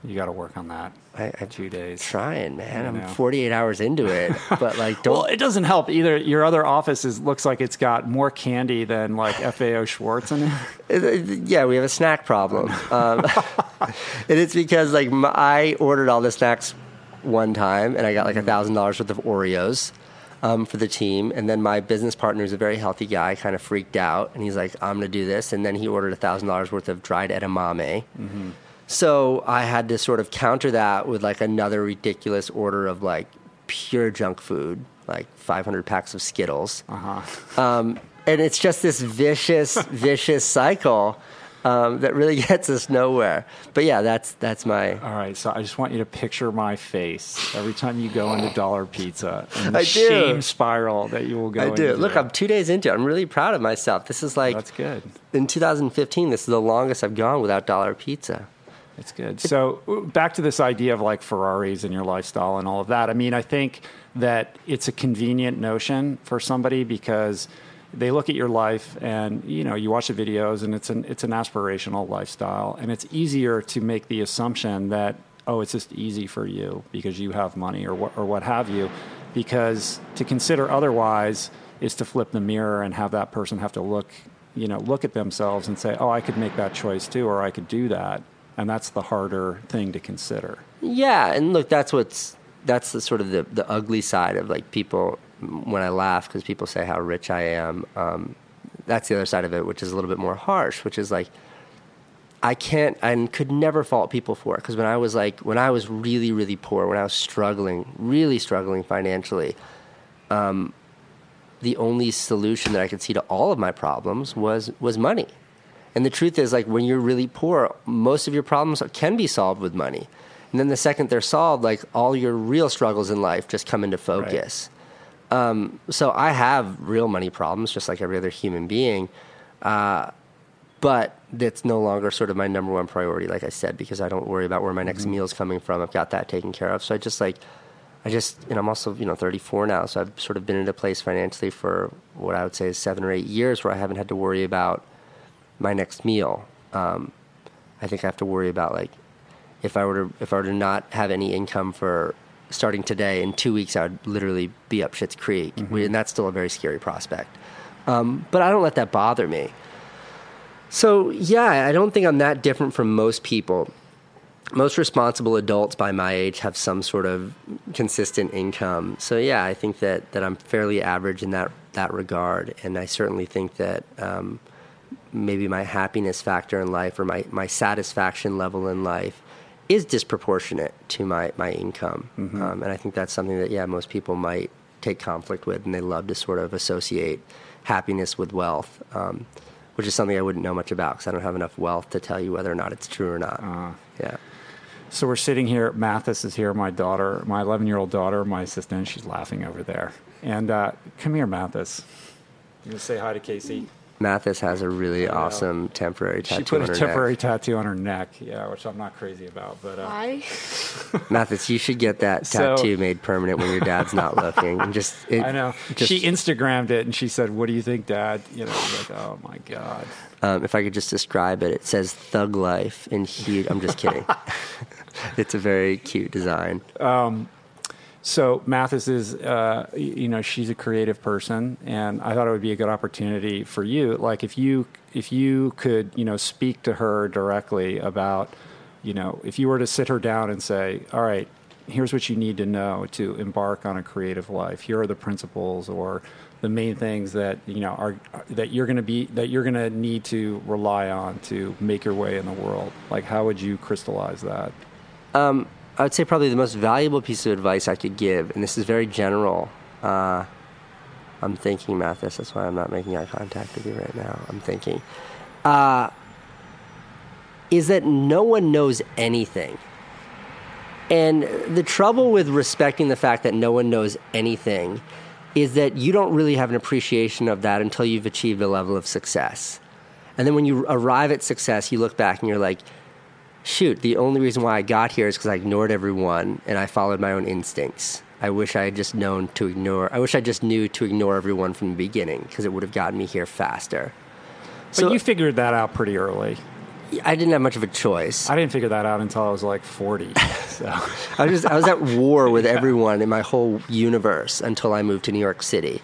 C: You got to work on that.
A: I,
C: I two days.
A: Trying, man. I'm 48 hours into it, <laughs> but like, don't.
C: well, it doesn't help either. Your other office is looks like it's got more candy than like FAO Schwarz in <laughs>
A: it. yeah, we have a snack problem, um, <laughs> and it's because like my, I ordered all the snacks one time, and I got like a thousand dollars worth of Oreos. Um, for the team. And then my business partner, who's a very healthy guy, kind of freaked out, and he's like, "I'm going to do this." And then he ordered thousand dollars worth of dried edamame. So I had to sort of counter that with like another ridiculous order of like pure junk food, like 500 packs of Skittles.
B: Uh-huh.
A: Um, and it's just this vicious, <laughs> vicious cycle um, that really <laughs> gets us nowhere. But yeah, that's that's my.
B: All right, so I just want you to picture my face every time you go into Dollar Pizza and the
A: I do.
B: shame spiral that you will go
A: I do.
B: into.
A: Look, I'm two days into it. I'm really proud of myself. This is like
B: That's good.
A: in 2015. This is the longest I've gone without dollar pizza.
B: It's good. So back to this idea of like Ferraris and your lifestyle and all of that. I mean, I think that it's a convenient notion for somebody because they look at your life and you know you watch the videos and it's an it's an aspirational lifestyle. And it's easier to make the assumption that oh it's just easy for you because you have money or what or what have you. Because to consider otherwise is to flip the mirror and have that person have to look you know look at themselves and say oh I could make that choice too or I could do that. And that's the harder thing to consider.
A: Yeah, and look, that's what's that's the sort of the, the ugly side of like people when I laugh because people say how rich I am. Um, that's the other side of it, which is a little bit more harsh, which is like I can't and could never fault people for it because when I was like when I was really really poor, when I was struggling, really struggling financially, um, the only solution that I could see to all of my problems was was money. And the truth is, like when you're really poor, most of your problems can be solved with money. And then the second they're solved, like all your real struggles in life just come into focus. Um, so I have real money problems, just like every other human being. Uh, but that's no longer sort of my number one priority, like I said, because I don't worry about where my next meal is coming from. I've got that taken care of. So I just like, I just, and I'm also, you know, 34 now. So I've sort of been in a place financially for what I would say is seven or eight years where I haven't had to worry about my next meal. Um, I think I have to worry about like if I were to if I were to not have any income for starting today in two weeks, I would literally be up Shit's Creek, and that's still a very scary prospect. Um, but I don't let that bother me. So yeah, I don't think I'm that different from most people. Most responsible adults by my age have some sort of consistent income. So yeah, I think that that I'm fairly average in that that regard, and I certainly think that. Um, maybe my happiness factor in life or my, my satisfaction level in life is disproportionate to my, my income. Um, and I think that's something that, yeah, most people might take conflict with, and they love to sort of associate happiness with wealth, um, which is something I wouldn't know much about because I don't have enough wealth to tell you whether or not it's true or not. Yeah.
B: So we're sitting here. Mathis is here. My daughter, my 11 year old daughter, my assistant. She's laughing over there. And uh, come here, Mathis. You gonna say hi to Casey?
A: Mathis has a really awesome temporary tattoo.
B: She put
A: on
B: a
A: her
B: temporary
A: neck.
B: tattoo on her neck. Yeah, which I'm not crazy about. But uh,
D: Why? <laughs>
A: Mathis, you should get that
B: So-
A: tattoo made permanent when your dad's not <laughs> looking. And just it,
B: I know
A: just-
B: she Instagrammed it and she said, "What do you think, Dad?" You know, like, "Oh my god."
A: Um, if I could just describe it, it says "Thug Life" in huge. I'm just kidding. <laughs> it's a very cute design.
B: So Mathis is, uh, you know, she's a creative person, and I thought it would be a good opportunity for you. Like if you if you could, you know, speak to her directly about, you know, if you were to sit her down and say, "All right, here's what you need to know to embark on a creative life. Here are the principles or the main things that you know are that you're going to be that you're going to need to rely on to make your way in the world." Like, how would you crystallize that?
A: I would say probably the most valuable piece of advice I could give, and this is very general. Uh, I'm thinking, Mathis. That's why I'm not making eye contact with you right now. I'm thinking. Uh, is that no one knows anything. And the trouble with respecting the fact that no one knows anything is that you don't really have an appreciation of that until you've achieved a level of success. And then when you arrive at success, you look back and you're like, shoot, the only reason why I got here is because I ignored everyone and I followed my own instincts. I wish I had just known to ignore, I wish I just knew to ignore everyone from the beginning because it would have gotten me here faster.
B: But you figured that out pretty early.
A: I didn't have much of a choice.
B: I didn't figure that out until I was like 40. <laughs> So
A: I was just, I was at war with <laughs> everyone in my whole universe until I moved to New York City.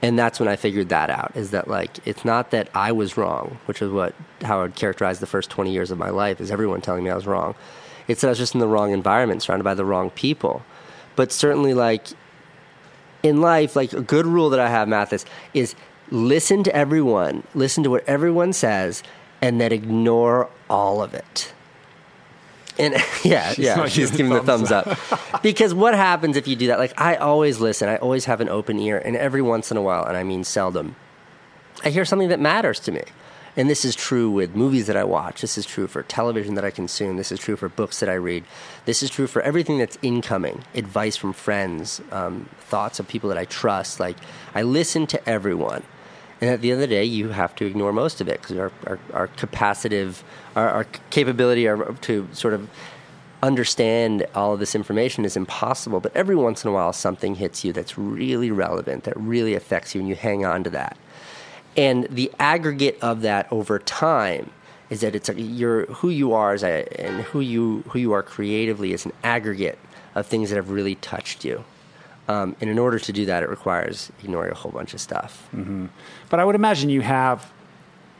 A: And that's when I figured that out is that like it's not that I was wrong, which is what how I would characterize the first 20 years of my life is everyone telling me I was wrong. It's that I was just in the wrong environment, surrounded by the wrong people. But certainly like in life, like a good rule that I have, Mathis, is listen to everyone, listen to what everyone says, and then ignore all of it. And <laughs> yeah,
E: She's
A: yeah, she's
E: giving
A: the
E: thumbs
A: thumbs up. <laughs> because what happens if you do that? Like I always listen, I always have an open ear, and every once in a while, and I mean seldom, I hear something that matters to me. And this is true with movies that I watch. This is true for television that I consume. This is true for books that I read. This is true for everything that's incoming advice from friends, um, thoughts of people that I trust. Like, I listen to everyone. And at the end of the day, you have to ignore most of it because our, our, our capacitive, our, our capability to sort of understand all of this information is impossible. But every once in a while, something hits you that's really relevant, that really affects you, and you hang on to that. And the aggregate of that over time is that it's a, you're, who you are as a, and who you, who you are creatively is an aggregate of things that have really touched you. Um, and in order to do that, it requires ignoring a whole bunch of stuff.
E: But I would imagine you have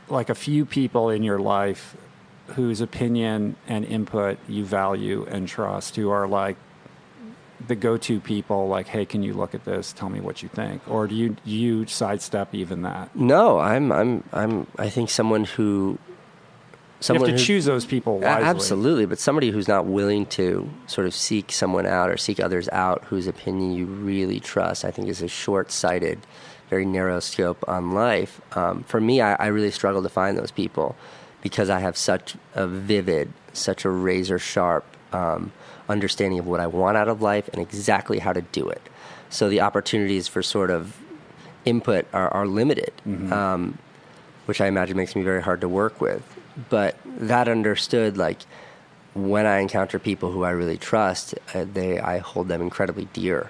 E: like a few people in your life whose opinion and input you value and trust, who are like the go-to people. Like, hey, can you look at this? Tell me what you think. Or do you do you sidestep even that?
A: No, I'm, I'm, I'm, I think someone who,
E: You have to
A: who,
E: choose those people wisely.
A: Absolutely, but somebody who's not willing to sort of seek someone out or seek others out whose opinion you really trust, I think is a short sighted, very narrow scope on life. Um, for me, I, I really struggle to find those people because I have such a vivid, such a razor sharp um, understanding of what I want out of life and exactly how to do it. So the opportunities for sort of input are, are limited. Um, which I imagine makes me very hard to work with. But that understood, like when I encounter people who I really trust, uh, they I hold them incredibly dear.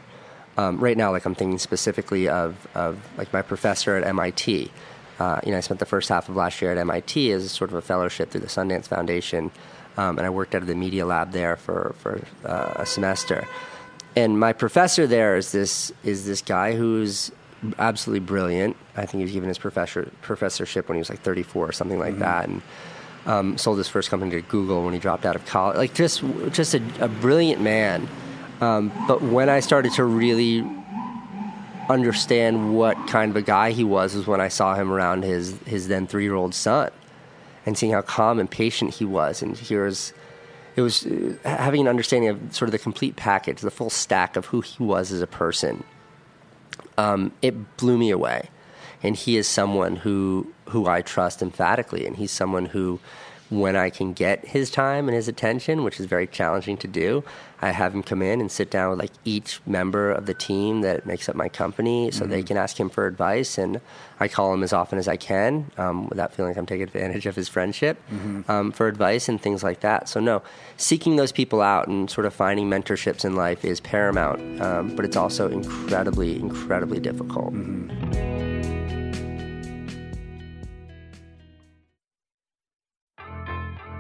A: Um, right now, like I'm thinking specifically of of like my professor at MIT. Uh, you know, I spent the first half of last year at MIT as sort of a fellowship through the Sundance Foundation, um, and I worked out of the media lab there for for uh, a semester. And my professor there is this is this guy who's absolutely brilliant. I think he was given his professor professorship when he was like 34 or something like that, and um, sold his first company to Google when he dropped out of college. Like just just a, a brilliant man. Um, but when I started to really understand what kind of a guy he was, was when I saw him around his his then three year old son, and seeing how calm and patient he was, and here's it was uh, having an understanding of sort of the complete package, the full stack of who he was as a person. Um, it blew me away, and he is someone who who I trust emphatically, and he's someone who, when I can get his time and his attention, which is very challenging to do, I have him come in and sit down with like each member of the team that makes up my company, so they can ask him for advice, and I call him as often as I can um, without feeling like I'm taking advantage of his friendship um, for advice and things like that. So no, seeking those people out and sort of finding mentorships in life is paramount, um, but it's also incredibly, incredibly difficult.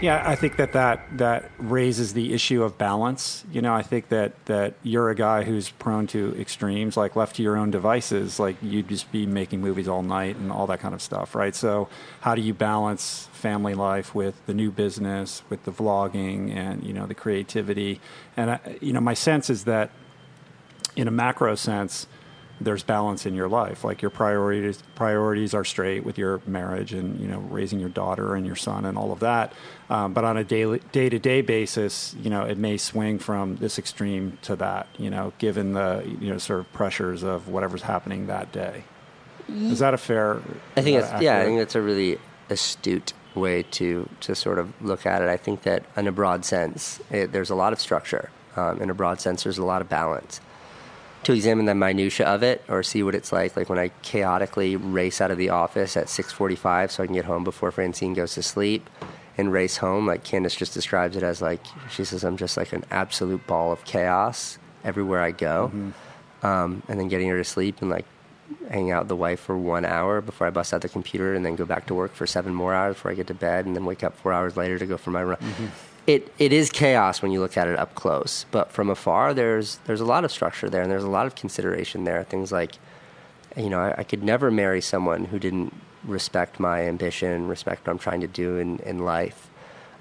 B: Yeah, I think that, that that raises the issue of balance. You know, I think that that you're a guy who's prone to extremes, like left to your own devices, like you'd just be making movies all night and all that kind of stuff, right? So, how do you balance family life with the new business, with the vlogging, and you know the creativity? And I, you know, my sense is that, in a macro sense, there's balance in your life. Like your priorities priorities are straight with your marriage and you know raising your daughter and your son and all of that. Um, but on a daily day to day basis, you know it may swing from this extreme to that. You know, given the you know sort of pressures of whatever's happening that day. Is that a fair?
A: I think
B: it's
A: yeah. I think that's a really astute way to to sort of look at it. I think that in a broad sense, it, there's a lot of structure. Um, in a broad sense, there's a lot of balance to examine the minutia of it or see what it's like like when i chaotically race out of the office at 6.45 so i can get home before francine goes to sleep and race home like candace just describes it as like she says i'm just like an absolute ball of chaos everywhere i go. Mm-hmm. um, and then getting her to sleep and like hang out with the wife for one hour before i bust out the computer and then go back to work for seven more hours before i get to bed and then wake up four hours later to go for my run. Mm-hmm it, it is chaos when you look at it up close, but from afar, there's there's a lot of structure there, and there's a lot of consideration there. Things like, you know, I, I could never marry someone who didn't respect my ambition, respect what I'm trying to do in in life.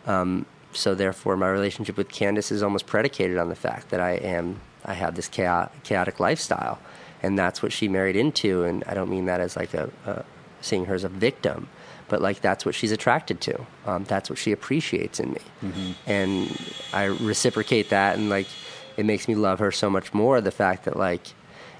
A: Um, so therefore, my relationship with Candace is almost predicated on the fact that I am I have this chaotic, chaotic lifestyle, and that's what she married into. And I don't mean that as like a, a seeing her as a victim but like that's what she's attracted to. Um, that's what she appreciates in me, mm-hmm. and I reciprocate that, and like it makes me love her so much more. The fact that like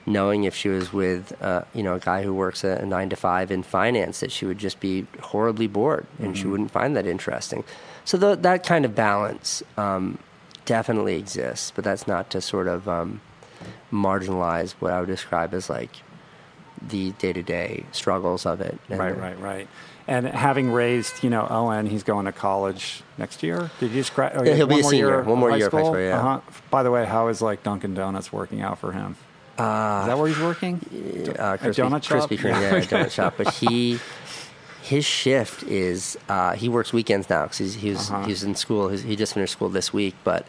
A: knowing if she was with uh, you know a guy who works a, nine to five in finance, that she would just be horribly bored and mm-hmm. she wouldn't find that interesting. So the, that kind of balance um, definitely exists, but that's not to sort of um, marginalize what I would describe as like the day to day struggles of it.
B: right, right, right. And having raised, you know, Owen, he's going to college next year. Did you just
A: graduate? Yeah, he'll be a senior. Year one more year
B: school?
A: of high school. Yeah. Uh-huh.
B: By the way, how is like Dunkin' Donuts working out for him? Uh, is that where he's working?
A: Uh, Krispy, donut shop. Krispy Kreme, yeah, yeah donut shop. But he, his shift is uh, he works weekends now because he's, was uh-huh. he was in school. He just finished school this week, but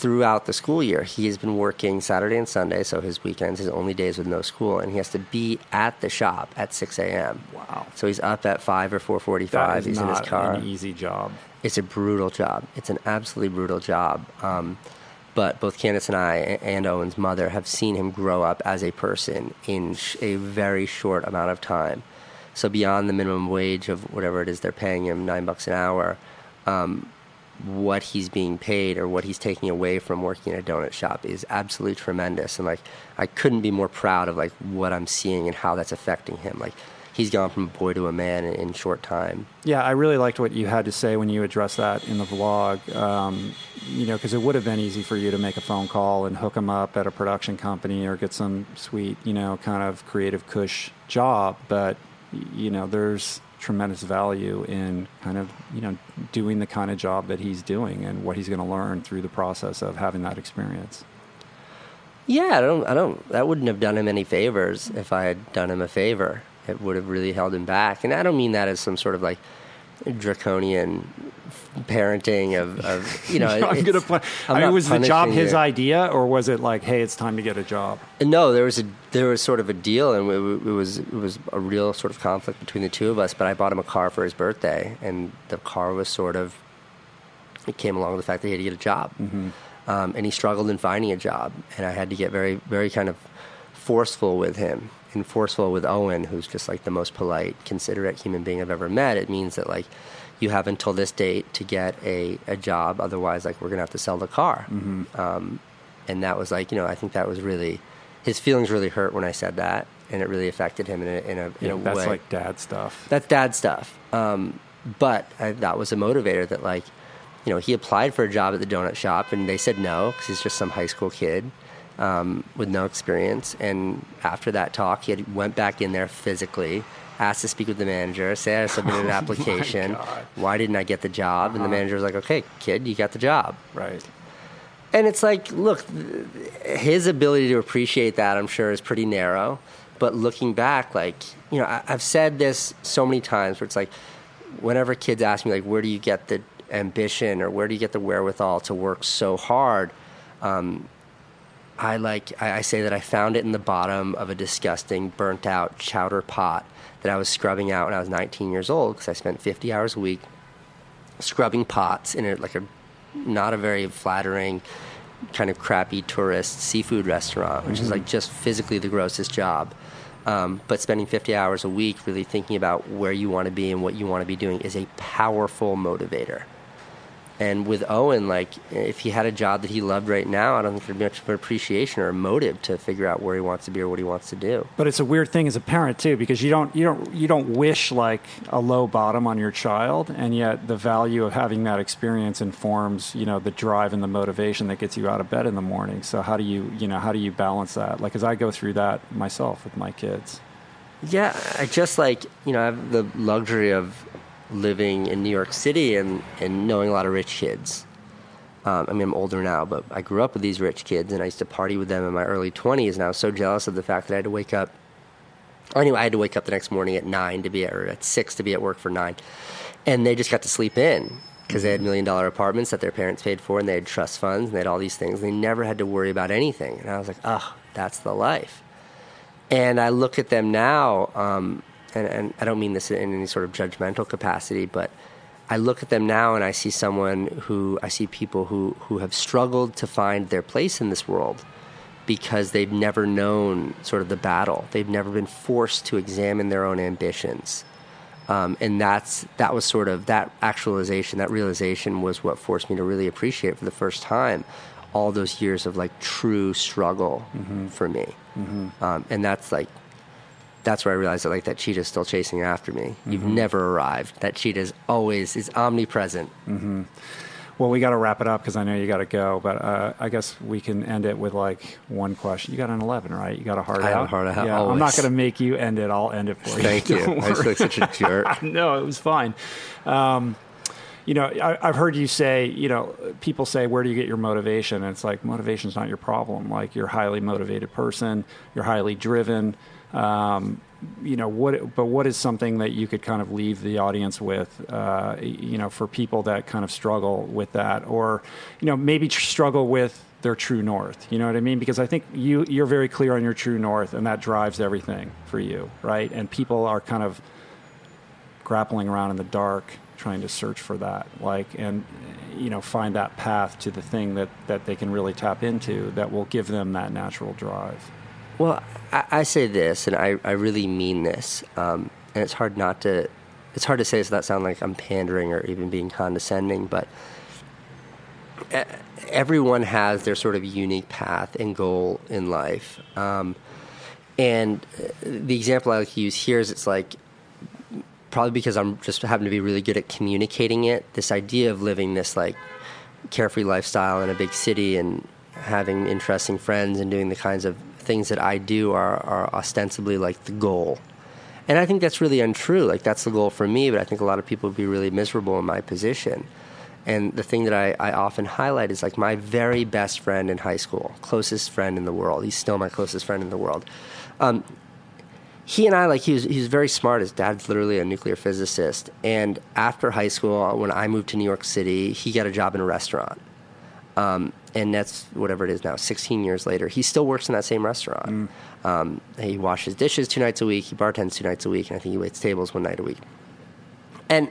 A: throughout the school year. He has been working Saturday and Sunday, so his weekends, his only days with no school, and he has to be at the shop at 6 a.m.
B: Wow!
A: So he's up at five or 4:45. He's in his car.
B: An easy job.
A: It's a brutal job. It's an absolutely brutal job. Um, but both Candace and I and Owen's mother have seen him grow up as a person in a very short amount of time. So beyond the minimum wage of whatever it is they're paying him, nine bucks an hour. Um, what he's being paid or what he's taking away from working in a donut shop is absolutely tremendous. And like i couldn't be more proud of like what i'm seeing and how that's affecting him. Like he's gone from a boy to a man in, in short time.
B: Yeah i really liked what you had to say when you addressed that in the vlog. Um, you know because it would have been easy for you to make a phone call and hook him up at a production company or get some sweet you know kind of creative cush job. But you know there's tremendous value in kind of you know doing the kind of job that he's doing and what he's going to learn through the process of having that experience.
A: Yeah, I don't, I don't. That wouldn't have done him any favors if I had done him a favor. It would have really held him back, and I don't mean that as some sort of like draconian parenting of, of you know. <laughs>
B: I'm gonna. Put, I mean, was the job his idea, or was it like, hey, it's time to get a job?
A: No, there was a there was sort of a deal, and it, it was it was a real sort of conflict between the two of us. But I bought him a car for his birthday, and the car was sort of it came along with the fact that he had to get a job, mm-hmm. um, and he struggled in finding a job, and I had to get very very kind of forceful with him and forceful with Owen, who's just like the most polite, considerate human being I've ever met. It means that like you have until this date to get a, a job. Otherwise, like we're gonna have to sell the car. Mm-hmm. Um, and that was like you know I think that was really his feelings really hurt when I said that, and it really affected him in a in a, in
B: yeah,
A: a
B: that's
A: way.
B: That's like dad stuff.
A: That's dad stuff. Um, but I, that was a motivator that like you know he applied for a job at the donut shop and they said no because he's just some high school kid. Um, with no experience, and after that talk, he had, went back in there physically, asked to speak with the manager, say I submitted an <laughs> oh application. Why didn't I get the job? Uh-huh. And the uh-huh. manager was like, okay, kid, you got the job.
B: Right.
A: And it's like, look, his ability to appreciate that, I'm sure, is pretty narrow. But looking back, like, you know, I, have said this so many times where it's like, whenever kids ask me, like, where do you get the ambition or where do you get the wherewithal to work so hard? Um, I like I, I say that I found it in the bottom of a disgusting burnt out chowder pot that I was scrubbing out when I was 19 years old because I spent 50 hours a week scrubbing pots in a, like a not a very flattering kind of crappy tourist seafood restaurant, which mm-hmm. is like just physically the grossest job. Um, but spending 50 hours a week really thinking about where you want to be and what you want to be doing is a powerful motivator. And with Owen, like if he had a job that he loved right now, I don't think there'd be much of an appreciation or a motive to figure out where he wants to be or what he wants to do.
B: But it's a weird thing as a parent too, because you don't you don't you don't wish like a low bottom on your child, and yet the value of having that experience informs you know the drive and the motivation that gets you out of bed in the morning. So how do you you know how do you balance that? Like as I go through that myself with my kids.
A: Yeah, I just like you know I have the luxury of living in New York City and, and knowing a lot of rich kids. Um, I mean, I'm older now, but I grew up with these rich kids, and I used to party with them in my early 20s. And I was so jealous of the fact that I had to wake up. Or anyway, I had to wake up the next morning at nine to be at, or at six to be at work for nine, and they just got to sleep in because they had million dollar apartments that their parents paid for, and they had trust funds, and they had all these things. They never had to worry about anything. And I was like, oh, that's the life. And I look at them now. Um, and, and I don't mean this in any sort of judgmental capacity, but I look at them now and I see someone who I see people who, who have struggled to find their place in this world because they've never known sort of the battle. They've never been forced to examine their own ambitions. Um, and that's that was sort of that actualization, that realization was what forced me to really appreciate for the first time all those years of like true struggle mm-hmm. for me. Mm-hmm. Um, and that's like that's where I realized that like that cheetah is still chasing after me. Mm-hmm. You've never arrived. That cheetah is always is omnipresent.
B: Mm-hmm. Well, we got to wrap it up because I know you got to go. But uh, I guess we can end it with like one question. You got an eleven, right? You got a heart
A: I
B: out.
A: Have a heart out.
B: Yeah,
A: always.
B: I'm not going to make you end it. I'll end it for you.
A: Thank you. <laughs> I just like such a <laughs> jerk.
B: no, it was fine. Um, you know, I, have heard you say, you know, people say, where do you get your motivation? And it's like, motivation's not your problem. Like, you're a highly motivated person, you're highly driven. Um, you know what but what is something that you could kind of leave the audience with uh, you know for people that kind of struggle with that or you know maybe tr- struggle with their true north? You know what i mean? Because i think you you're very clear on your true north and that drives everything for you right? And people are kind of grappling around in the dark trying to search for that like and you know find that path to the thing that that they can really tap into that will give them that natural drive
A: well, I, I say this, and I, I really mean this, um, and it's hard not to. It's hard to say so that sound like I'm pandering or even being condescending, but everyone has their sort of unique path and goal in life. Um, and uh, the example I like to use here is it's like probably because I'm just happen to be really good at communicating it. This idea of living this like carefree lifestyle in a big city and having interesting friends and doing the kinds of things that I do are, are ostensibly like the goal. And I think that's really untrue. Like, that's the goal for me, but I think a lot of people would be really miserable in my position. And the thing that I, I often highlight is like my very best friend in high school, closest friend in the world. He's still my closest friend in the world. Um, he and I, like, he was, he was very smart. His dad's literally a nuclear physicist. And after high school, when I moved to New York City, he got a job in a restaurant. Um, and that's whatever it is now, 16 years later. He still works in that same restaurant. Mm. Um, he washes dishes two nights a week. He bartends two nights a week, and I think he waits tables one night a week. And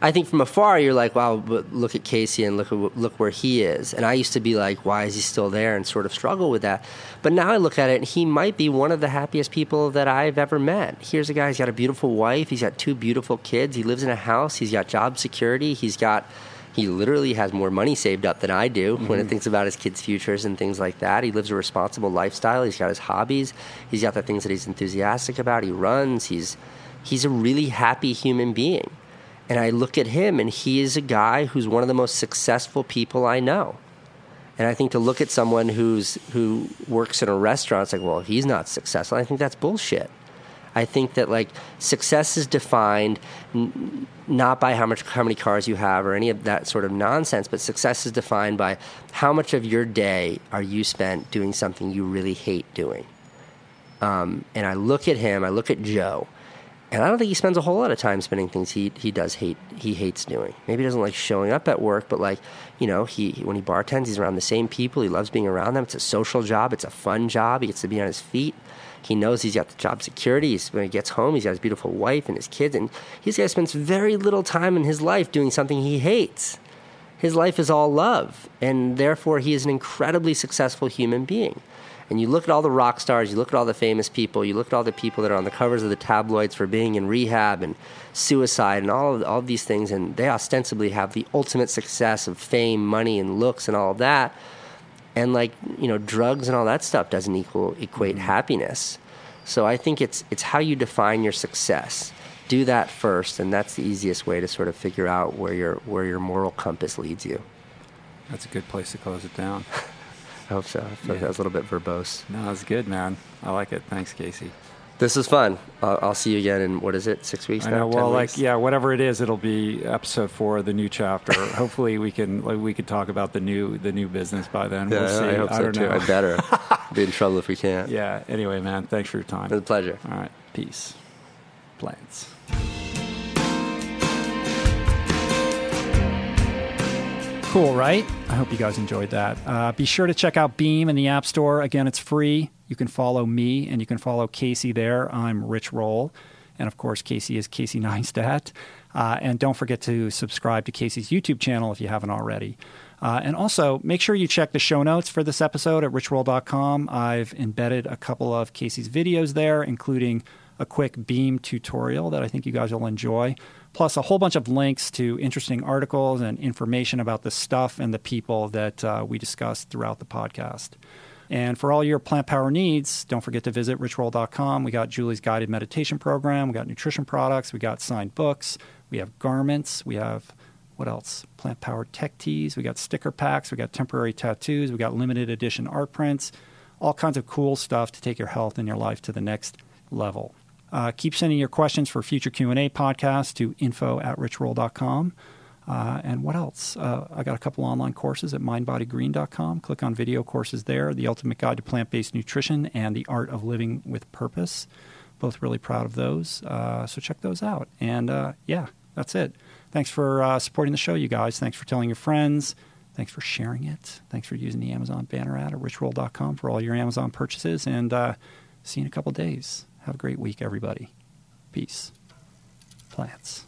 A: I think from afar, you're like, wow, but look at Casey and look at, look where he is. And I used to be like, why is he still there? And sort of struggle with that. But now I look at it, and he might be one of the happiest people that I've ever met. Here's a guy. He's got a beautiful wife. He's got two beautiful kids. He lives in a house. He's got job security. He's got he literally has more money saved up than I do mm-hmm. when it mm-hmm. thinks about his kids' futures and things like that. He lives a responsible lifestyle. He's got his hobbies. He's got the things that he's enthusiastic about. He runs. He's he's a really happy human being. And I look at him and he is a guy who's one of the most successful people I know. And I think to look at someone who's who works in a restaurant, it's like, well, he's not successful. I think that's bullshit. I think that like success is defined n- not by how much how many cars you have or any of that sort of nonsense, but success is defined by how much of your day are you spent doing something you really hate doing. Um, and I look at him, I look at Joe, And I don't think he spends a whole lot of time spending things he he does hate he hates doing. Maybe he doesn't like showing up at work, but like you know he when he bartends, he's around the same people. He loves being around them. It's a social job. It's a fun job. He gets to be on his feet. He knows he's got the job security. He's, when he gets home, he's got his beautiful wife and his kids, and he's guy spends very little time in his life doing something he hates. His life is all love, and therefore he is an incredibly successful human being. And you look at all the rock stars, you look at all the famous people, you look at all the people that are on the covers of the tabloids for being in rehab and suicide and all of, all of these things, and they ostensibly have the ultimate success of fame, money, and looks and all of that. And like you know, drugs and all that stuff doesn't equal equate mm-hmm. happiness. So I think it's it's how you define your success. Do that first, and that's the easiest way to sort of figure out where your where your moral compass leads you.
C: That's a good place to close it down. <laughs>
A: I hope so. I feel like that was a little bit verbose.
C: No, that's good, man. I like it. Thanks, Casey.
A: This is fun. I'll, I'll see you again in what is it? Six weeks
C: I
A: now.
C: know.
A: 10
C: Well, like
A: weeks?
C: yeah, whatever it is, it'll be episode four of the new chapter. <laughs> Hopefully, we can like we could talk about the new the new business by then.
A: Yeah,
C: we'll see.
A: I hope so
C: don't
A: too.
C: know.
A: I better <laughs> be in trouble if we can't.
C: yeah. Anyway, man, thanks for your time.
A: It was a pleasure.
C: All right. Peace. Plants.
B: Cool, right? I hope you guys enjoyed that. Uh, be sure to check out Beme in the App Store. Again, it's free. You can follow me and you can follow Casey there. I'm Rich Roll. And of course, Casey is Casey <laughs> Neistat. Uh, and don't forget to subscribe to Casey's YouTube channel if you haven't already. Uh, and also, make sure you check the show notes for this episode at richroll.com. I've embedded a couple of Casey's videos there, including a quick Beme tutorial that I think you guys will enjoy, plus a whole bunch of links to interesting articles and information about the stuff and the people that uh, we discussed throughout the podcast. And for all your plant power needs, don't forget to visit richroll.com. We got Julie's guided meditation program, we got nutrition products, we got signed books, we have garments, we have what else? Plant powered tech tees, we got sticker packs, we got temporary tattoos, we got limited edition art prints, all kinds of cool stuff to take your health and your life to the next level. Uh, keep sending your questions for future Q&A podcasts to info at richroll.com. Uh, and what else? Uh, I got a couple online courses at mindbodygreen.com. Click on video courses there The Ultimate Guide to Plant Based Nutrition and The Art of Living with Purpose. Both really proud of those. Uh, so check those out. And uh, yeah, that's it. Thanks for uh, supporting the show, you guys. Thanks for telling your friends. Thanks for sharing it. Thanks for using the Amazon banner ad at richroll.com for all your Amazon purchases. And uh, see you in a couple days. Have a great week, everybody. Peace. Plants.